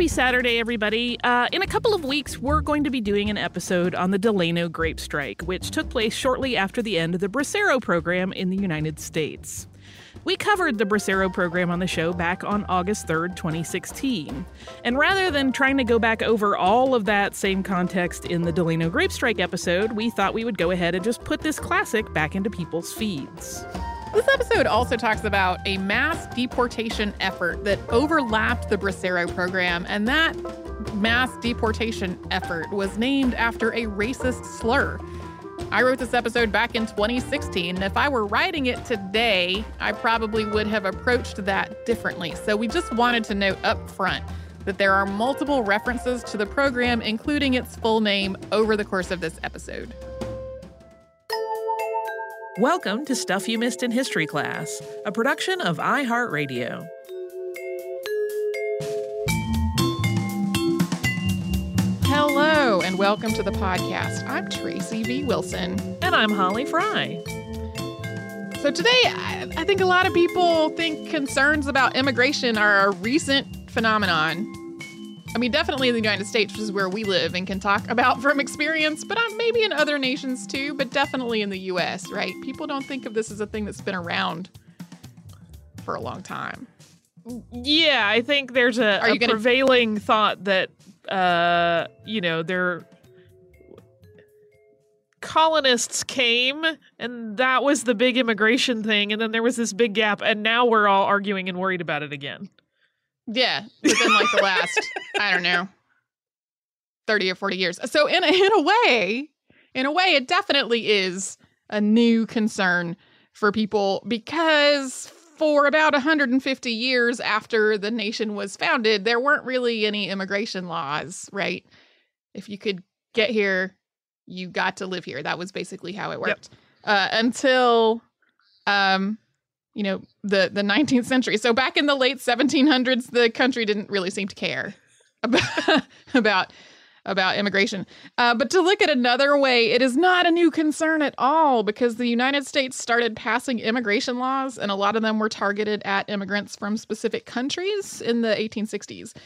Happy Saturday, everybody. Uh, in a couple of weeks, we're going to be doing an episode on the Delano grape strike, which took place shortly after the end of the Bracero program in the United States. We covered the Bracero program on the show back on August 3rd, 2016. And rather than trying to go back over all of that same context in the Delano grape strike episode, we thought we would go ahead and just put this classic back into people's feeds. This episode also talks about a mass deportation effort that overlapped the Bracero program, and that mass deportation effort was named after a racist slur. I wrote this episode back in 2016, and if I were writing it today, I probably would have approached that differently. So we just wanted to note up front that there are multiple references to the program, including its full name, over the course of this episode. Welcome to Stuff You Missed in History Class, a production of iHeartRadio. Hello, and welcome to the podcast. I'm Tracy V. Wilson. And I'm Holly Fry. So, today, I, I think a lot of people think concerns about immigration are a recent phenomenon. I mean, definitely in the United States, which is where we live and can talk about from experience, but um, maybe in other nations too, but definitely in the US, right? People don't think of this as a thing that's been around for a long time. Yeah, I think there's a, a gonna... prevailing thought that, uh, you know, there colonists came and that was the big immigration thing and then there was this big gap and now we're all arguing and worried about it again yeah, within like the last, I don't know, 30 or 40 years. So in a, in a way, in a way, it definitely is a new concern for people because for about 150 years after the nation was founded, there weren't really any immigration laws, right? If you could get here, you got to live here. That was basically how it worked. Yep. Uh, until um, you know the the 19th century. So back in the late 1700s the country didn't really seem to care about about, about immigration. Uh, but to look at another way it is not a new concern at all because the united states started passing immigration laws and a lot of them were targeted at immigrants from specific countries in the 1860s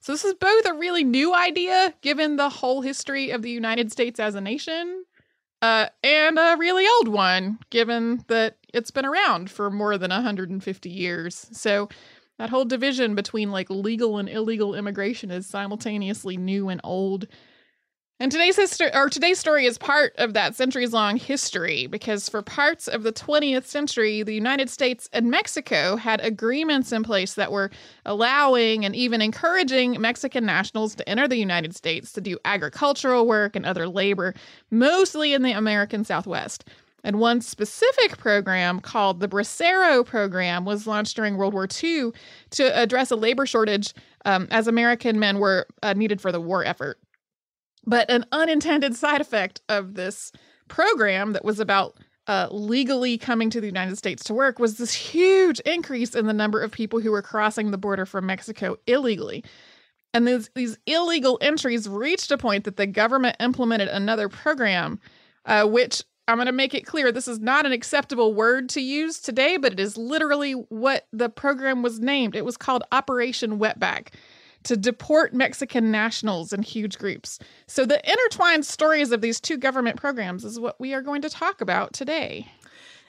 so this is both a really new idea given the whole history of the united states as a nation uh, and a really old one, given that it's been around for more than 150 years. So That whole division between like legal and illegal immigration is simultaneously new and old. And today's history or today's story is part of that centuries long history because for parts of the 20th century, the United States and Mexico had agreements in place that were allowing and even encouraging Mexican nationals to enter the United States to do agricultural work and other labor, mostly in the American Southwest. And one specific program called the Bracero Program was launched during World War II to address a labor shortage um, as American men were uh, needed for the war effort. But an unintended side effect of this program that was about uh, legally coming to the United States to work was this huge increase in the number of people who were crossing the border from Mexico illegally. And these, these illegal entries reached a point that the government implemented another program, uh, which I'm going to make it clear this is not an acceptable word to use today, but it is literally what the program was named. It was called Operation Wetback to deport Mexican nationals in huge groups. So, the intertwined stories of these two government programs is what we are going to talk about today.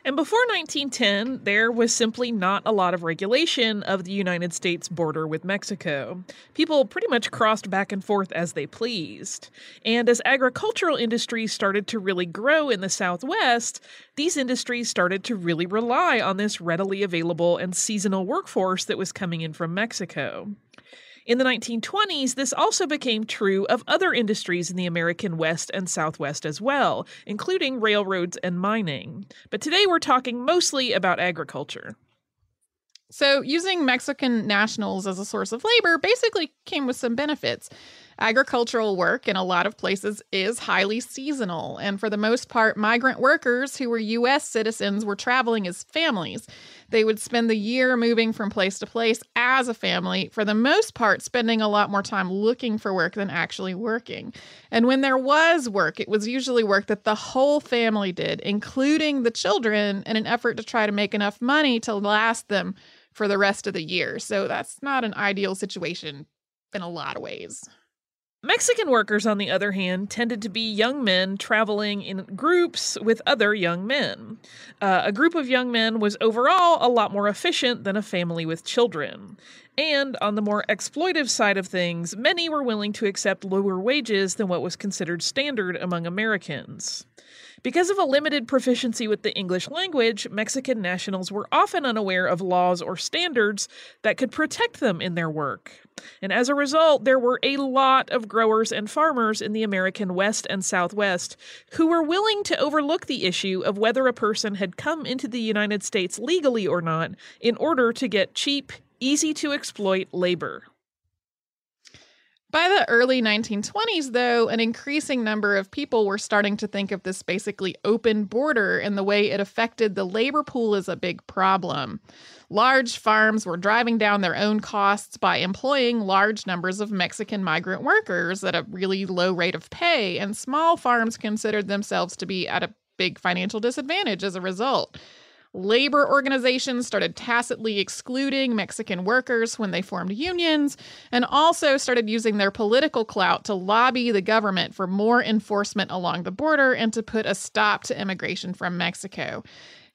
And before 1910, there was simply not a lot of regulation of the United States border with Mexico. People pretty much crossed back and forth as they pleased. And as agricultural industries started to really grow in the Southwest, these industries started to really rely on this readily available and seasonal workforce that was coming in from Mexico. In the 1920s, this also became true of other industries in the American West and Southwest as well, including railroads and mining. But today we're talking mostly about agriculture. So, using Mexican nationals as a source of labor basically came with some benefits. Agricultural work in a lot of places is highly seasonal, and for the most part, migrant workers who were U.S. citizens were traveling as families. They would spend the year moving from place to place as a family, for the most part, spending a lot more time looking for work than actually working. And when there was work, it was usually work that the whole family did, including the children, in an effort to try to make enough money to last them for the rest of the year. So that's not an ideal situation in a lot of ways. Mexican workers, on the other hand, tended to be young men traveling in groups with other young men. Uh, a group of young men was overall a lot more efficient than a family with children. And on the more exploitive side of things, many were willing to accept lower wages than what was considered standard among Americans. Because of a limited proficiency with the English language, Mexican nationals were often unaware of laws or standards that could protect them in their work. And as a result, there were a lot of growers and farmers in the American West and Southwest who were willing to overlook the issue of whether a person had come into the United States legally or not in order to get cheap, easy to exploit labor. By the early 1920s, though, an increasing number of people were starting to think of this basically open border and the way it affected the labor pool as a big problem. Large farms were driving down their own costs by employing large numbers of Mexican migrant workers at a really low rate of pay, and small farms considered themselves to be at a big financial disadvantage as a result. Labor organizations started tacitly excluding Mexican workers when they formed unions, and also started using their political clout to lobby the government for more enforcement along the border and to put a stop to immigration from Mexico.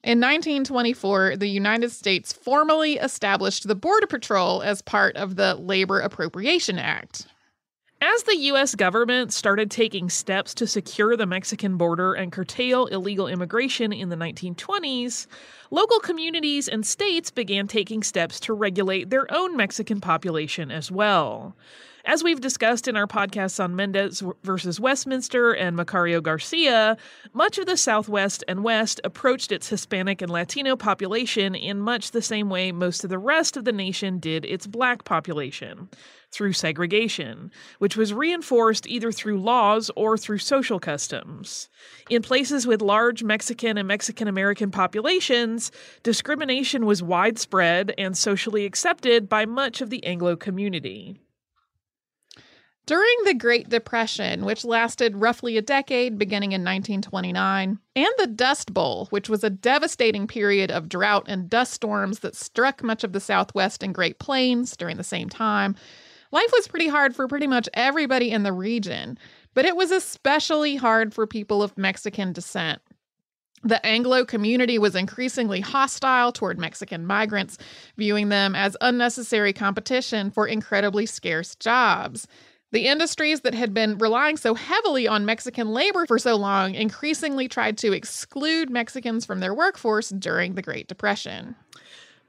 In 1924, the United States formally established the Border Patrol as part of the Labor Appropriation Act. As the U.S. government started taking steps to secure the Mexican border and curtail illegal immigration in the 1920s, local communities and states began taking steps to regulate their own Mexican population as well. As we've discussed in our podcasts on Mendez versus Westminster and Macario Garcia, much of the Southwest and West approached its Hispanic and Latino population in much the same way most of the rest of the nation did its black population through segregation, which was reinforced either through laws or through social customs. In places with large Mexican and Mexican American populations, discrimination was widespread and socially accepted by much of the Anglo community. During the Great Depression, which lasted roughly a decade beginning in 1929, and the Dust Bowl, which was a devastating period of drought and dust storms that struck much of the Southwest and Great Plains during the same time, life was pretty hard for pretty much everybody in the region, but it was especially hard for people of Mexican descent. The Anglo community was increasingly hostile toward Mexican migrants, viewing them as unnecessary competition for incredibly scarce jobs. The industries that had been relying so heavily on Mexican labor for so long increasingly tried to exclude Mexicans from their workforce during the Great Depression.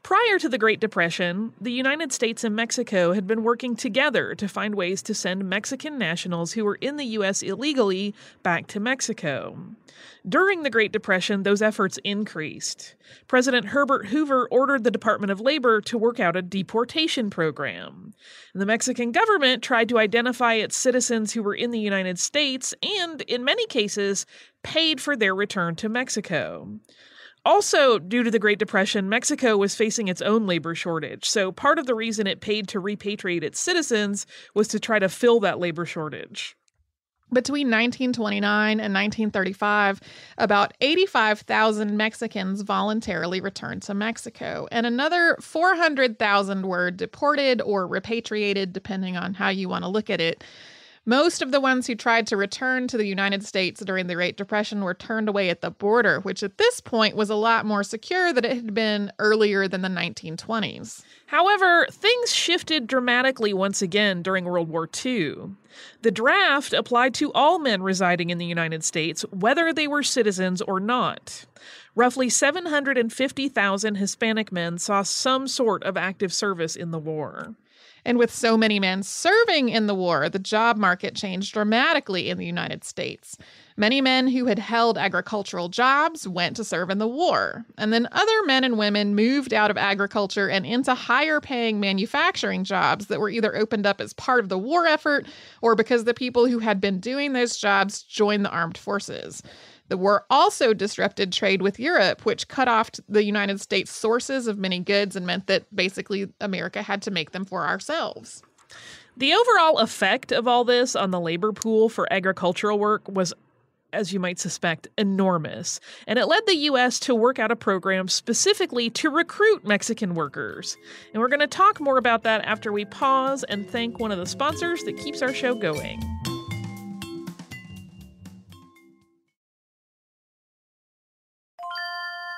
Prior to the Great Depression, the United States and Mexico had been working together to find ways to send Mexican nationals who were in the U.S. illegally back to Mexico. During the Great Depression, those efforts increased. President Herbert Hoover ordered the Department of Labor to work out a deportation program. The Mexican government tried to identify its citizens who were in the United States and, in many cases, paid for their return to Mexico. Also, due to the Great Depression, Mexico was facing its own labor shortage. So, part of the reason it paid to repatriate its citizens was to try to fill that labor shortage. Between 1929 and 1935, about 85,000 Mexicans voluntarily returned to Mexico, and another 400,000 were deported or repatriated, depending on how you want to look at it. Most of the ones who tried to return to the United States during the Great Depression were turned away at the border, which at this point was a lot more secure than it had been earlier than the 1920s. However, things shifted dramatically once again during World War II. The draft applied to all men residing in the United States, whether they were citizens or not. Roughly 750,000 Hispanic men saw some sort of active service in the war. And with so many men serving in the war, the job market changed dramatically in the United States. Many men who had held agricultural jobs went to serve in the war. And then other men and women moved out of agriculture and into higher paying manufacturing jobs that were either opened up as part of the war effort or because the people who had been doing those jobs joined the armed forces. The war also disrupted trade with Europe, which cut off the United States' sources of many goods and meant that basically America had to make them for ourselves. The overall effect of all this on the labor pool for agricultural work was, as you might suspect, enormous. And it led the U.S. to work out a program specifically to recruit Mexican workers. And we're going to talk more about that after we pause and thank one of the sponsors that keeps our show going.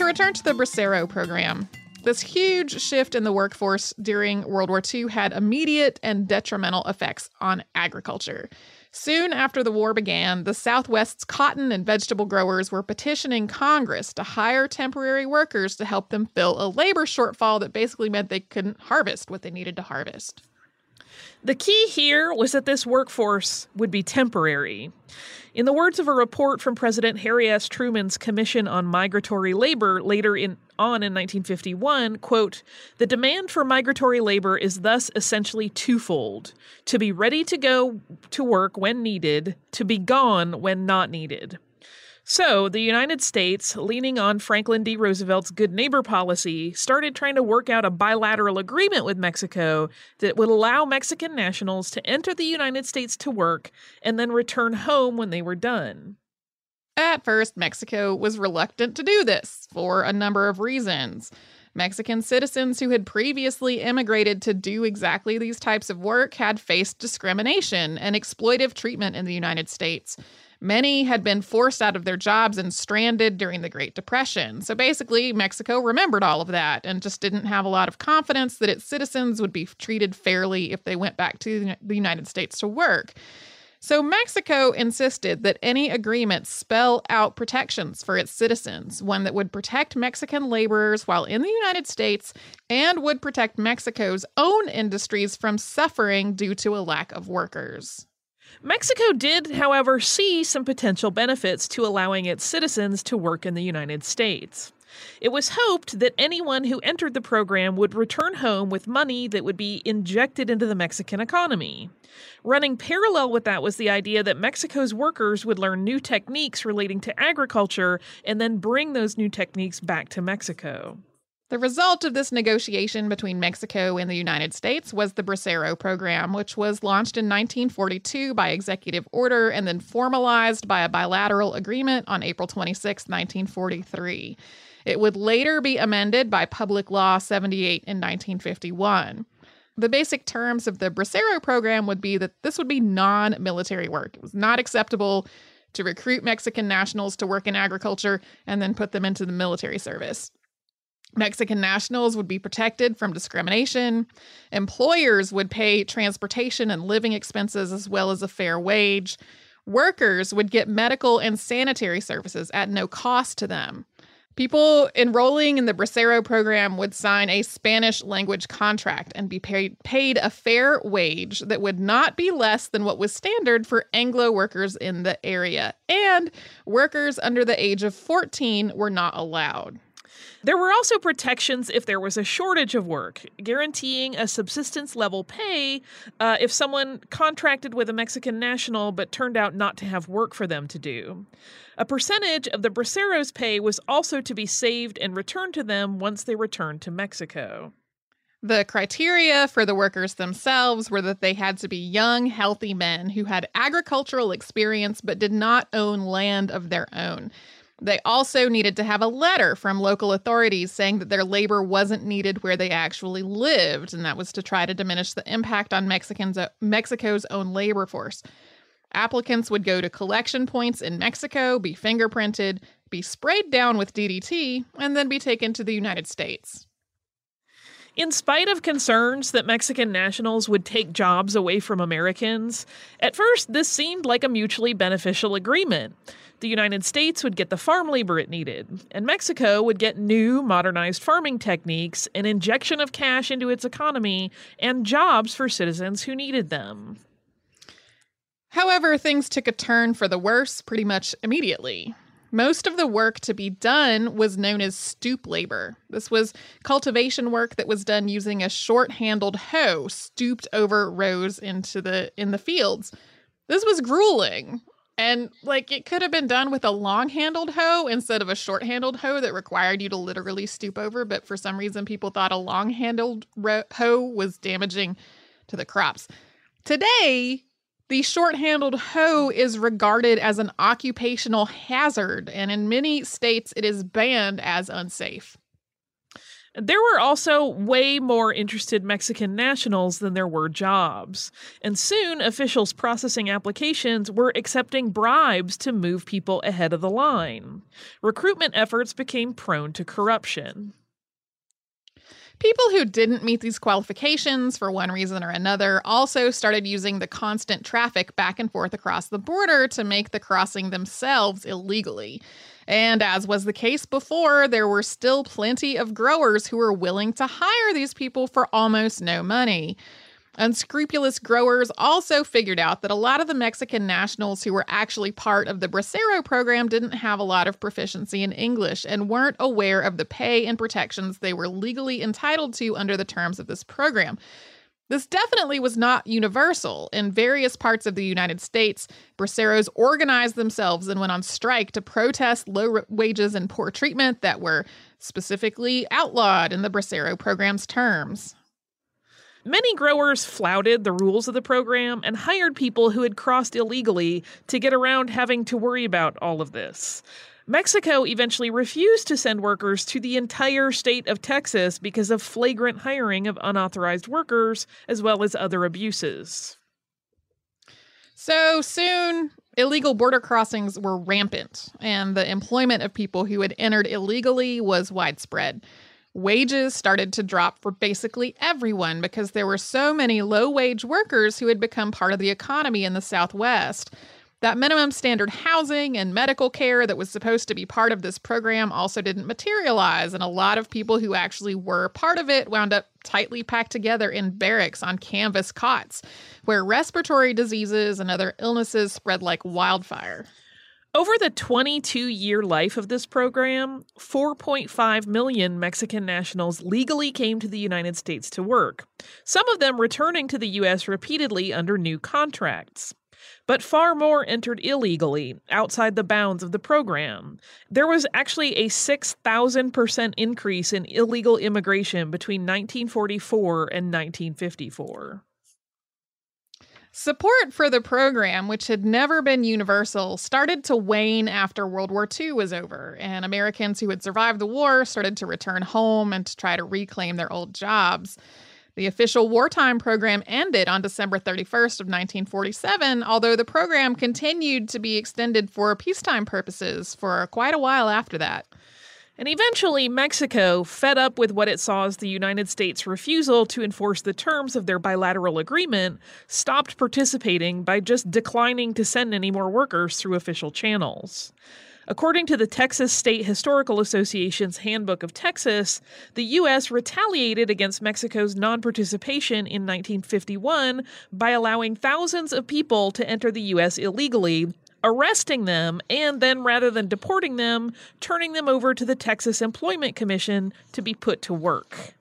To return to the Bracero program, this huge shift in the workforce during World War II had immediate and detrimental effects on agriculture. Soon after the war began, the Southwest's cotton and vegetable growers were petitioning Congress to hire temporary workers to help them fill a labor shortfall that basically meant they couldn't harvest what they needed to harvest. The key here was that this workforce would be temporary. In the words of a report from President Harry S. Truman's Commission on Migratory Labor later in on in 1951, quote, "The demand for migratory labor is thus essentially twofold: to be ready to go to work when needed, to be gone when not needed." So, the United States, leaning on Franklin D. Roosevelt's good neighbor policy, started trying to work out a bilateral agreement with Mexico that would allow Mexican nationals to enter the United States to work and then return home when they were done. At first, Mexico was reluctant to do this for a number of reasons. Mexican citizens who had previously immigrated to do exactly these types of work had faced discrimination and exploitive treatment in the United States. Many had been forced out of their jobs and stranded during the Great Depression. So basically, Mexico remembered all of that and just didn't have a lot of confidence that its citizens would be treated fairly if they went back to the United States to work. So Mexico insisted that any agreement spell out protections for its citizens, one that would protect Mexican laborers while in the United States and would protect Mexico's own industries from suffering due to a lack of workers. Mexico did, however, see some potential benefits to allowing its citizens to work in the United States. It was hoped that anyone who entered the program would return home with money that would be injected into the Mexican economy. Running parallel with that was the idea that Mexico's workers would learn new techniques relating to agriculture and then bring those new techniques back to Mexico. The result of this negotiation between Mexico and the United States was the Bracero program, which was launched in 1942 by executive order and then formalized by a bilateral agreement on April 26, 1943. It would later be amended by Public Law 78 in 1951. The basic terms of the Bracero program would be that this would be non military work. It was not acceptable to recruit Mexican nationals to work in agriculture and then put them into the military service. Mexican nationals would be protected from discrimination. Employers would pay transportation and living expenses as well as a fair wage. Workers would get medical and sanitary services at no cost to them. People enrolling in the Bracero program would sign a Spanish language contract and be paid, paid a fair wage that would not be less than what was standard for Anglo workers in the area. And workers under the age of 14 were not allowed. There were also protections if there was a shortage of work, guaranteeing a subsistence level pay uh, if someone contracted with a Mexican national but turned out not to have work for them to do. A percentage of the Braceros' pay was also to be saved and returned to them once they returned to Mexico. The criteria for the workers themselves were that they had to be young, healthy men who had agricultural experience but did not own land of their own. They also needed to have a letter from local authorities saying that their labor wasn't needed where they actually lived, and that was to try to diminish the impact on Mexicans, uh, Mexico's own labor force. Applicants would go to collection points in Mexico, be fingerprinted, be sprayed down with DDT, and then be taken to the United States. In spite of concerns that Mexican nationals would take jobs away from Americans, at first this seemed like a mutually beneficial agreement. The United States would get the farm labor it needed, and Mexico would get new, modernized farming techniques, an injection of cash into its economy, and jobs for citizens who needed them. However, things took a turn for the worse pretty much immediately. Most of the work to be done was known as stoop labor. This was cultivation work that was done using a short-handled hoe stooped over rows into the in the fields. This was grueling. And like it could have been done with a long-handled hoe instead of a short-handled hoe that required you to literally stoop over, but for some reason people thought a long-handled ro- hoe was damaging to the crops. Today, the short handled hoe is regarded as an occupational hazard, and in many states, it is banned as unsafe. There were also way more interested Mexican nationals than there were jobs. And soon, officials processing applications were accepting bribes to move people ahead of the line. Recruitment efforts became prone to corruption. People who didn't meet these qualifications for one reason or another also started using the constant traffic back and forth across the border to make the crossing themselves illegally. And as was the case before, there were still plenty of growers who were willing to hire these people for almost no money. Unscrupulous growers also figured out that a lot of the Mexican nationals who were actually part of the Bracero program didn't have a lot of proficiency in English and weren't aware of the pay and protections they were legally entitled to under the terms of this program. This definitely was not universal. In various parts of the United States, braceros organized themselves and went on strike to protest low wages and poor treatment that were specifically outlawed in the bracero program's terms. Many growers flouted the rules of the program and hired people who had crossed illegally to get around having to worry about all of this. Mexico eventually refused to send workers to the entire state of Texas because of flagrant hiring of unauthorized workers, as well as other abuses. So soon, illegal border crossings were rampant, and the employment of people who had entered illegally was widespread wages started to drop for basically everyone because there were so many low wage workers who had become part of the economy in the Southwest. That minimum standard housing and medical care that was supposed to be part of this program also didn't materialize, and a lot of people who actually were part of it wound up tightly packed together in barracks on canvas cots, where respiratory diseases and other illnesses spread like wildfire. Over the 22 year life of this program, 4.5 million Mexican nationals legally came to the United States to work, some of them returning to the U.S. repeatedly under new contracts. But far more entered illegally, outside the bounds of the program. There was actually a 6,000% increase in illegal immigration between 1944 and 1954. Support for the program, which had never been universal, started to wane after World War II was over, and Americans who had survived the war started to return home and to try to reclaim their old jobs. The official wartime program ended on December 31st of 1947, although the program continued to be extended for peacetime purposes for quite a while after that. And eventually, Mexico, fed up with what it saw as the United States' refusal to enforce the terms of their bilateral agreement, stopped participating by just declining to send any more workers through official channels. According to the Texas State Historical Association's Handbook of Texas, the U.S. retaliated against Mexico's non participation in 1951 by allowing thousands of people to enter the U.S. illegally, arresting them, and then rather than deporting them, turning them over to the Texas Employment Commission to be put to work.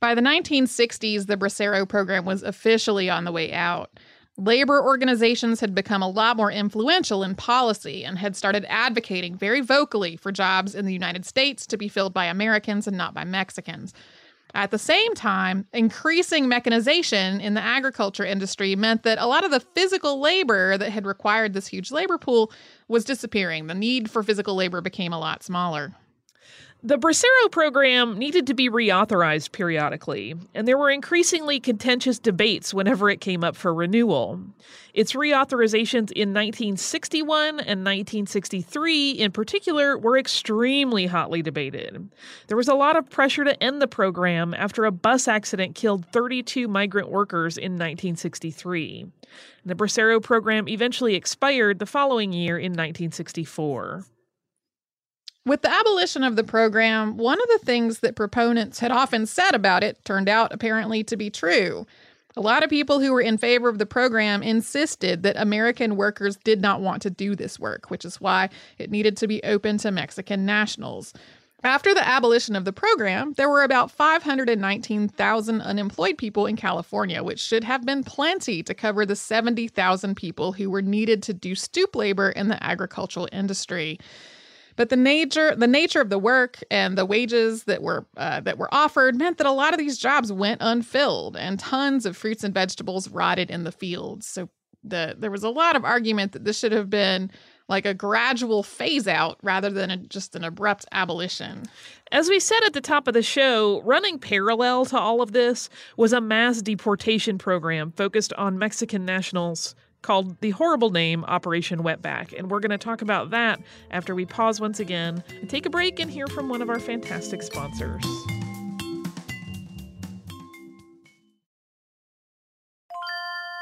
By the 1960s, the Bracero program was officially on the way out. Labor organizations had become a lot more influential in policy and had started advocating very vocally for jobs in the United States to be filled by Americans and not by Mexicans. At the same time, increasing mechanization in the agriculture industry meant that a lot of the physical labor that had required this huge labor pool was disappearing. The need for physical labor became a lot smaller. The Bracero program needed to be reauthorized periodically, and there were increasingly contentious debates whenever it came up for renewal. Its reauthorizations in 1961 and 1963, in particular, were extremely hotly debated. There was a lot of pressure to end the program after a bus accident killed 32 migrant workers in 1963. The Bracero program eventually expired the following year in 1964. With the abolition of the program, one of the things that proponents had often said about it turned out apparently to be true. A lot of people who were in favor of the program insisted that American workers did not want to do this work, which is why it needed to be open to Mexican nationals. After the abolition of the program, there were about 519,000 unemployed people in California, which should have been plenty to cover the 70,000 people who were needed to do stoop labor in the agricultural industry. But the nature the nature of the work and the wages that were uh, that were offered meant that a lot of these jobs went unfilled, and tons of fruits and vegetables rotted in the fields. So the there was a lot of argument that this should have been like a gradual phase out rather than a, just an abrupt abolition. As we said at the top of the show, running parallel to all of this was a mass deportation program focused on Mexican nationals called the horrible name Operation Wetback. And we're going to talk about that after we pause once again and take a break and hear from one of our fantastic sponsors.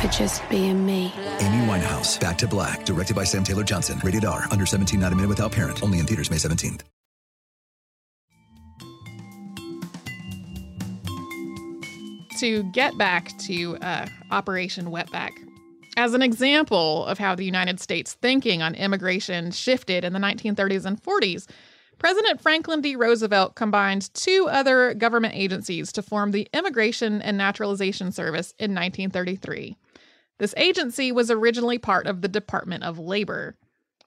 for just being me. Amy Winehouse, Back to Black, directed by Sam Taylor Johnson. Rated R, under 17, not a minute without parent. Only in theaters May 17th. To get back to uh, Operation Wetback, as an example of how the United States thinking on immigration shifted in the 1930s and 40s, President Franklin D. Roosevelt combined two other government agencies to form the Immigration and Naturalization Service in 1933. This agency was originally part of the Department of Labor.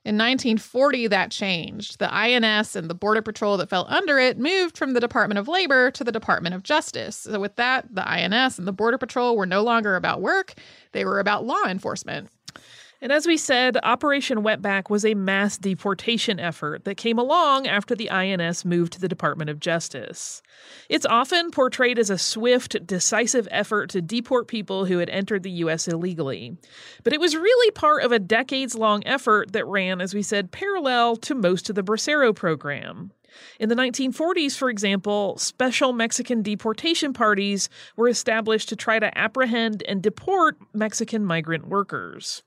In 1940, that changed. The INS and the Border Patrol that fell under it moved from the Department of Labor to the Department of Justice. So, with that, the INS and the Border Patrol were no longer about work, they were about law enforcement. And as we said, Operation Wetback was a mass deportation effort that came along after the INS moved to the Department of Justice. It's often portrayed as a swift, decisive effort to deport people who had entered the U.S. illegally. But it was really part of a decades long effort that ran, as we said, parallel to most of the Bracero program. In the 1940s, for example, special Mexican deportation parties were established to try to apprehend and deport Mexican migrant workers.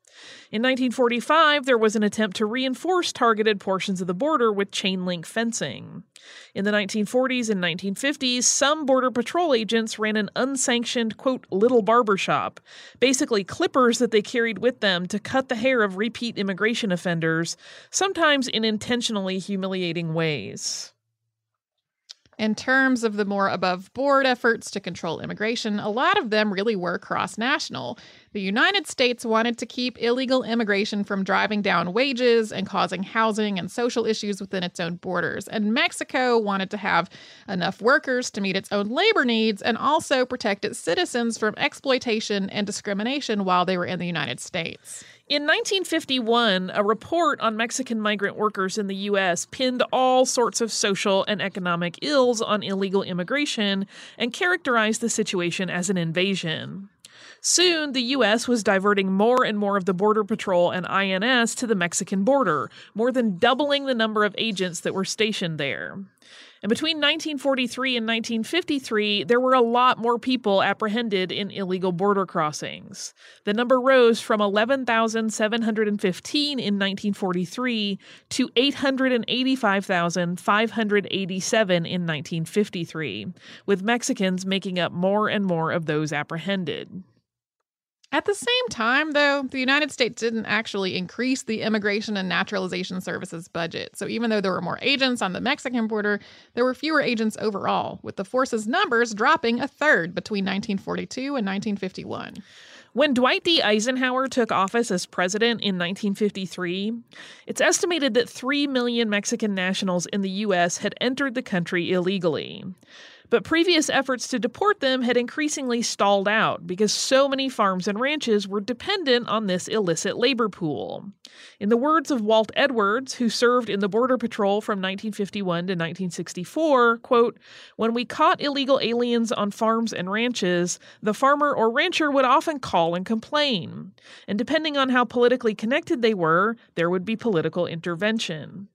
In 1945, there was an attempt to reinforce targeted portions of the border with chain link fencing. In the 1940s and 1950s, some Border Patrol agents ran an unsanctioned, quote, little barber shop, basically clippers that they carried with them to cut the hair of repeat immigration offenders, sometimes in intentionally humiliating ways. In terms of the more above board efforts to control immigration, a lot of them really were cross national. The United States wanted to keep illegal immigration from driving down wages and causing housing and social issues within its own borders. And Mexico wanted to have enough workers to meet its own labor needs and also protect its citizens from exploitation and discrimination while they were in the United States. In 1951, a report on Mexican migrant workers in the U.S. pinned all sorts of social and economic ills on illegal immigration and characterized the situation as an invasion. Soon, the U.S. was diverting more and more of the Border Patrol and INS to the Mexican border, more than doubling the number of agents that were stationed there. And between 1943 and 1953, there were a lot more people apprehended in illegal border crossings. The number rose from 11,715 in 1943 to 885,587 in 1953, with Mexicans making up more and more of those apprehended. At the same time, though, the United States didn't actually increase the Immigration and Naturalization Services budget. So even though there were more agents on the Mexican border, there were fewer agents overall, with the force's numbers dropping a third between 1942 and 1951. When Dwight D. Eisenhower took office as president in 1953, it's estimated that 3 million Mexican nationals in the U.S. had entered the country illegally. But previous efforts to deport them had increasingly stalled out because so many farms and ranches were dependent on this illicit labor pool. In the words of Walt Edwards, who served in the Border Patrol from 1951 to 1964, quote, "When we caught illegal aliens on farms and ranches, the farmer or rancher would often call and complain. And depending on how politically connected they were, there would be political intervention."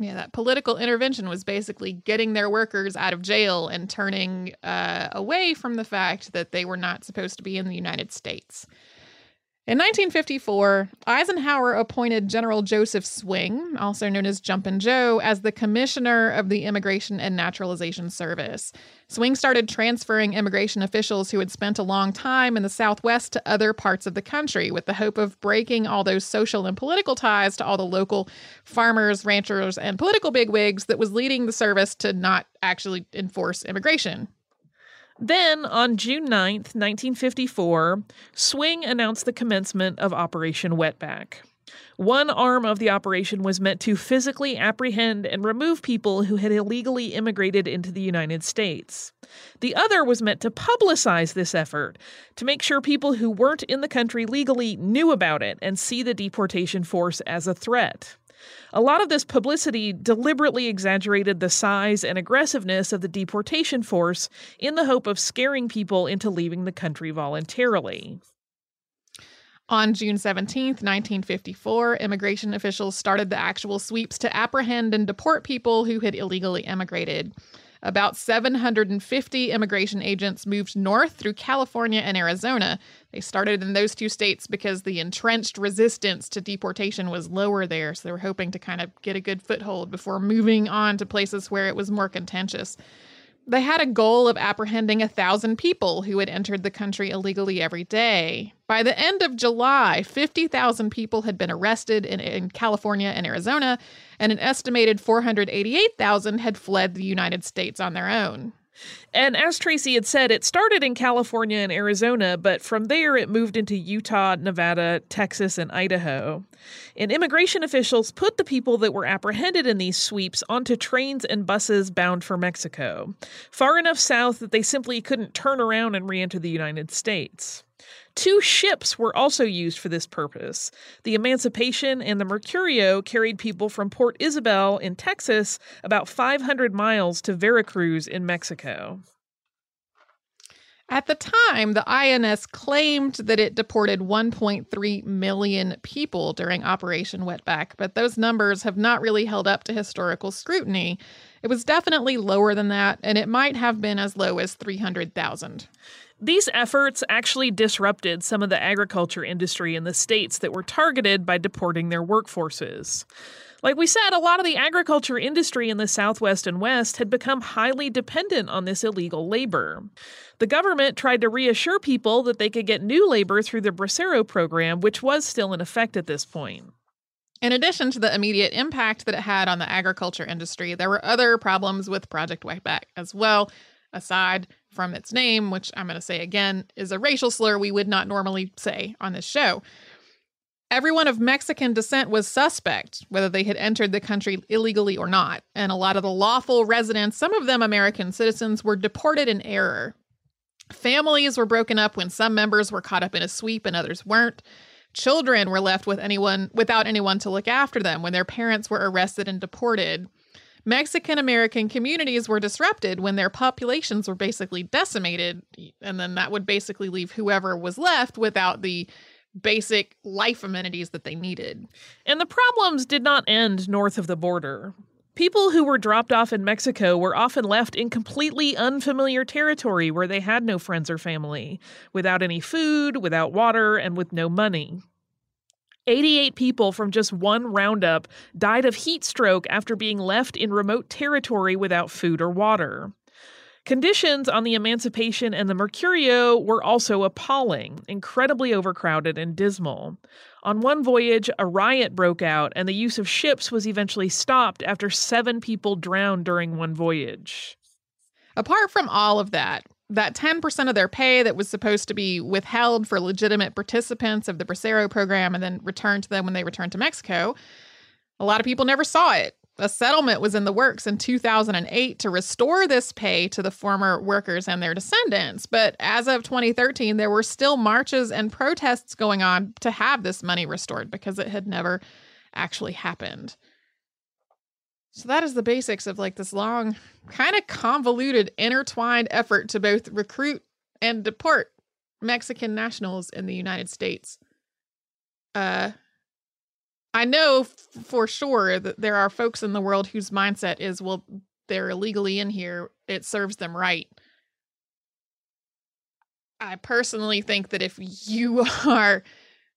Yeah, that political intervention was basically getting their workers out of jail and turning uh, away from the fact that they were not supposed to be in the United States. In 1954, Eisenhower appointed General Joseph Swing, also known as Jumpin' Joe, as the commissioner of the Immigration and Naturalization Service. Swing started transferring immigration officials who had spent a long time in the Southwest to other parts of the country with the hope of breaking all those social and political ties to all the local farmers, ranchers, and political bigwigs that was leading the service to not actually enforce immigration. Then, on June 9th, 1954, Swing announced the commencement of Operation Wetback. One arm of the operation was meant to physically apprehend and remove people who had illegally immigrated into the United States. The other was meant to publicize this effort, to make sure people who weren't in the country legally knew about it and see the deportation force as a threat. A lot of this publicity deliberately exaggerated the size and aggressiveness of the deportation force in the hope of scaring people into leaving the country voluntarily. On June 17, 1954, immigration officials started the actual sweeps to apprehend and deport people who had illegally immigrated. About 750 immigration agents moved north through California and Arizona. They started in those two states because the entrenched resistance to deportation was lower there, so they were hoping to kind of get a good foothold before moving on to places where it was more contentious. They had a goal of apprehending a thousand people who had entered the country illegally every day. By the end of July, 50,000 people had been arrested in, in, California and Arizona, and an estimated 488,000 had fled the United States on their own. And as Tracy had said, it started in California and Arizona, but from there it moved into Utah, Nevada, Texas, and Idaho. And immigration officials put the people that were apprehended in these sweeps onto trains and buses bound for Mexico, far enough south that they simply couldn't turn around and re enter the United States. Two ships were also used for this purpose. The Emancipation and the Mercurio carried people from Port Isabel in Texas about 500 miles to Veracruz in Mexico. At the time, the INS claimed that it deported 1.3 million people during Operation Wetback, but those numbers have not really held up to historical scrutiny. It was definitely lower than that, and it might have been as low as 300,000. These efforts actually disrupted some of the agriculture industry in the states that were targeted by deporting their workforces. Like we said, a lot of the agriculture industry in the Southwest and West had become highly dependent on this illegal labor. The government tried to reassure people that they could get new labor through the Bracero program, which was still in effect at this point. In addition to the immediate impact that it had on the agriculture industry, there were other problems with Project Wetback as well, aside from its name, which I'm going to say again is a racial slur we would not normally say on this show. Everyone of Mexican descent was suspect, whether they had entered the country illegally or not. And a lot of the lawful residents, some of them American citizens, were deported in error. Families were broken up when some members were caught up in a sweep and others weren't. Children were left with anyone without anyone to look after them when their parents were arrested and deported. Mexican American communities were disrupted when their populations were basically decimated, and then that would basically leave whoever was left without the basic life amenities that they needed. And the problems did not end north of the border. People who were dropped off in Mexico were often left in completely unfamiliar territory where they had no friends or family, without any food, without water, and with no money. 88 people from just one roundup died of heat stroke after being left in remote territory without food or water. Conditions on the Emancipation and the Mercurio were also appalling, incredibly overcrowded and dismal. On one voyage, a riot broke out, and the use of ships was eventually stopped after seven people drowned during one voyage. Apart from all of that, that 10% of their pay that was supposed to be withheld for legitimate participants of the Bracero program and then returned to them when they returned to Mexico, a lot of people never saw it. A settlement was in the works in 2008 to restore this pay to the former workers and their descendants. But as of 2013, there were still marches and protests going on to have this money restored because it had never actually happened. So that is the basics of like this long, kind of convoluted, intertwined effort to both recruit and deport Mexican nationals in the United States. Uh I know f- for sure that there are folks in the world whose mindset is well they're illegally in here, it serves them right. I personally think that if you are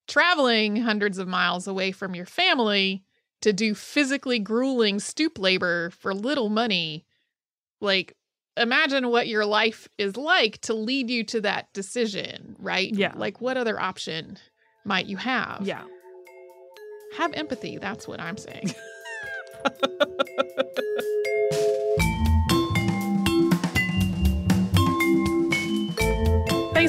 traveling hundreds of miles away from your family, to do physically grueling stoop labor for little money. Like, imagine what your life is like to lead you to that decision, right? Yeah. Like, what other option might you have? Yeah. Have empathy. That's what I'm saying.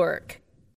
work.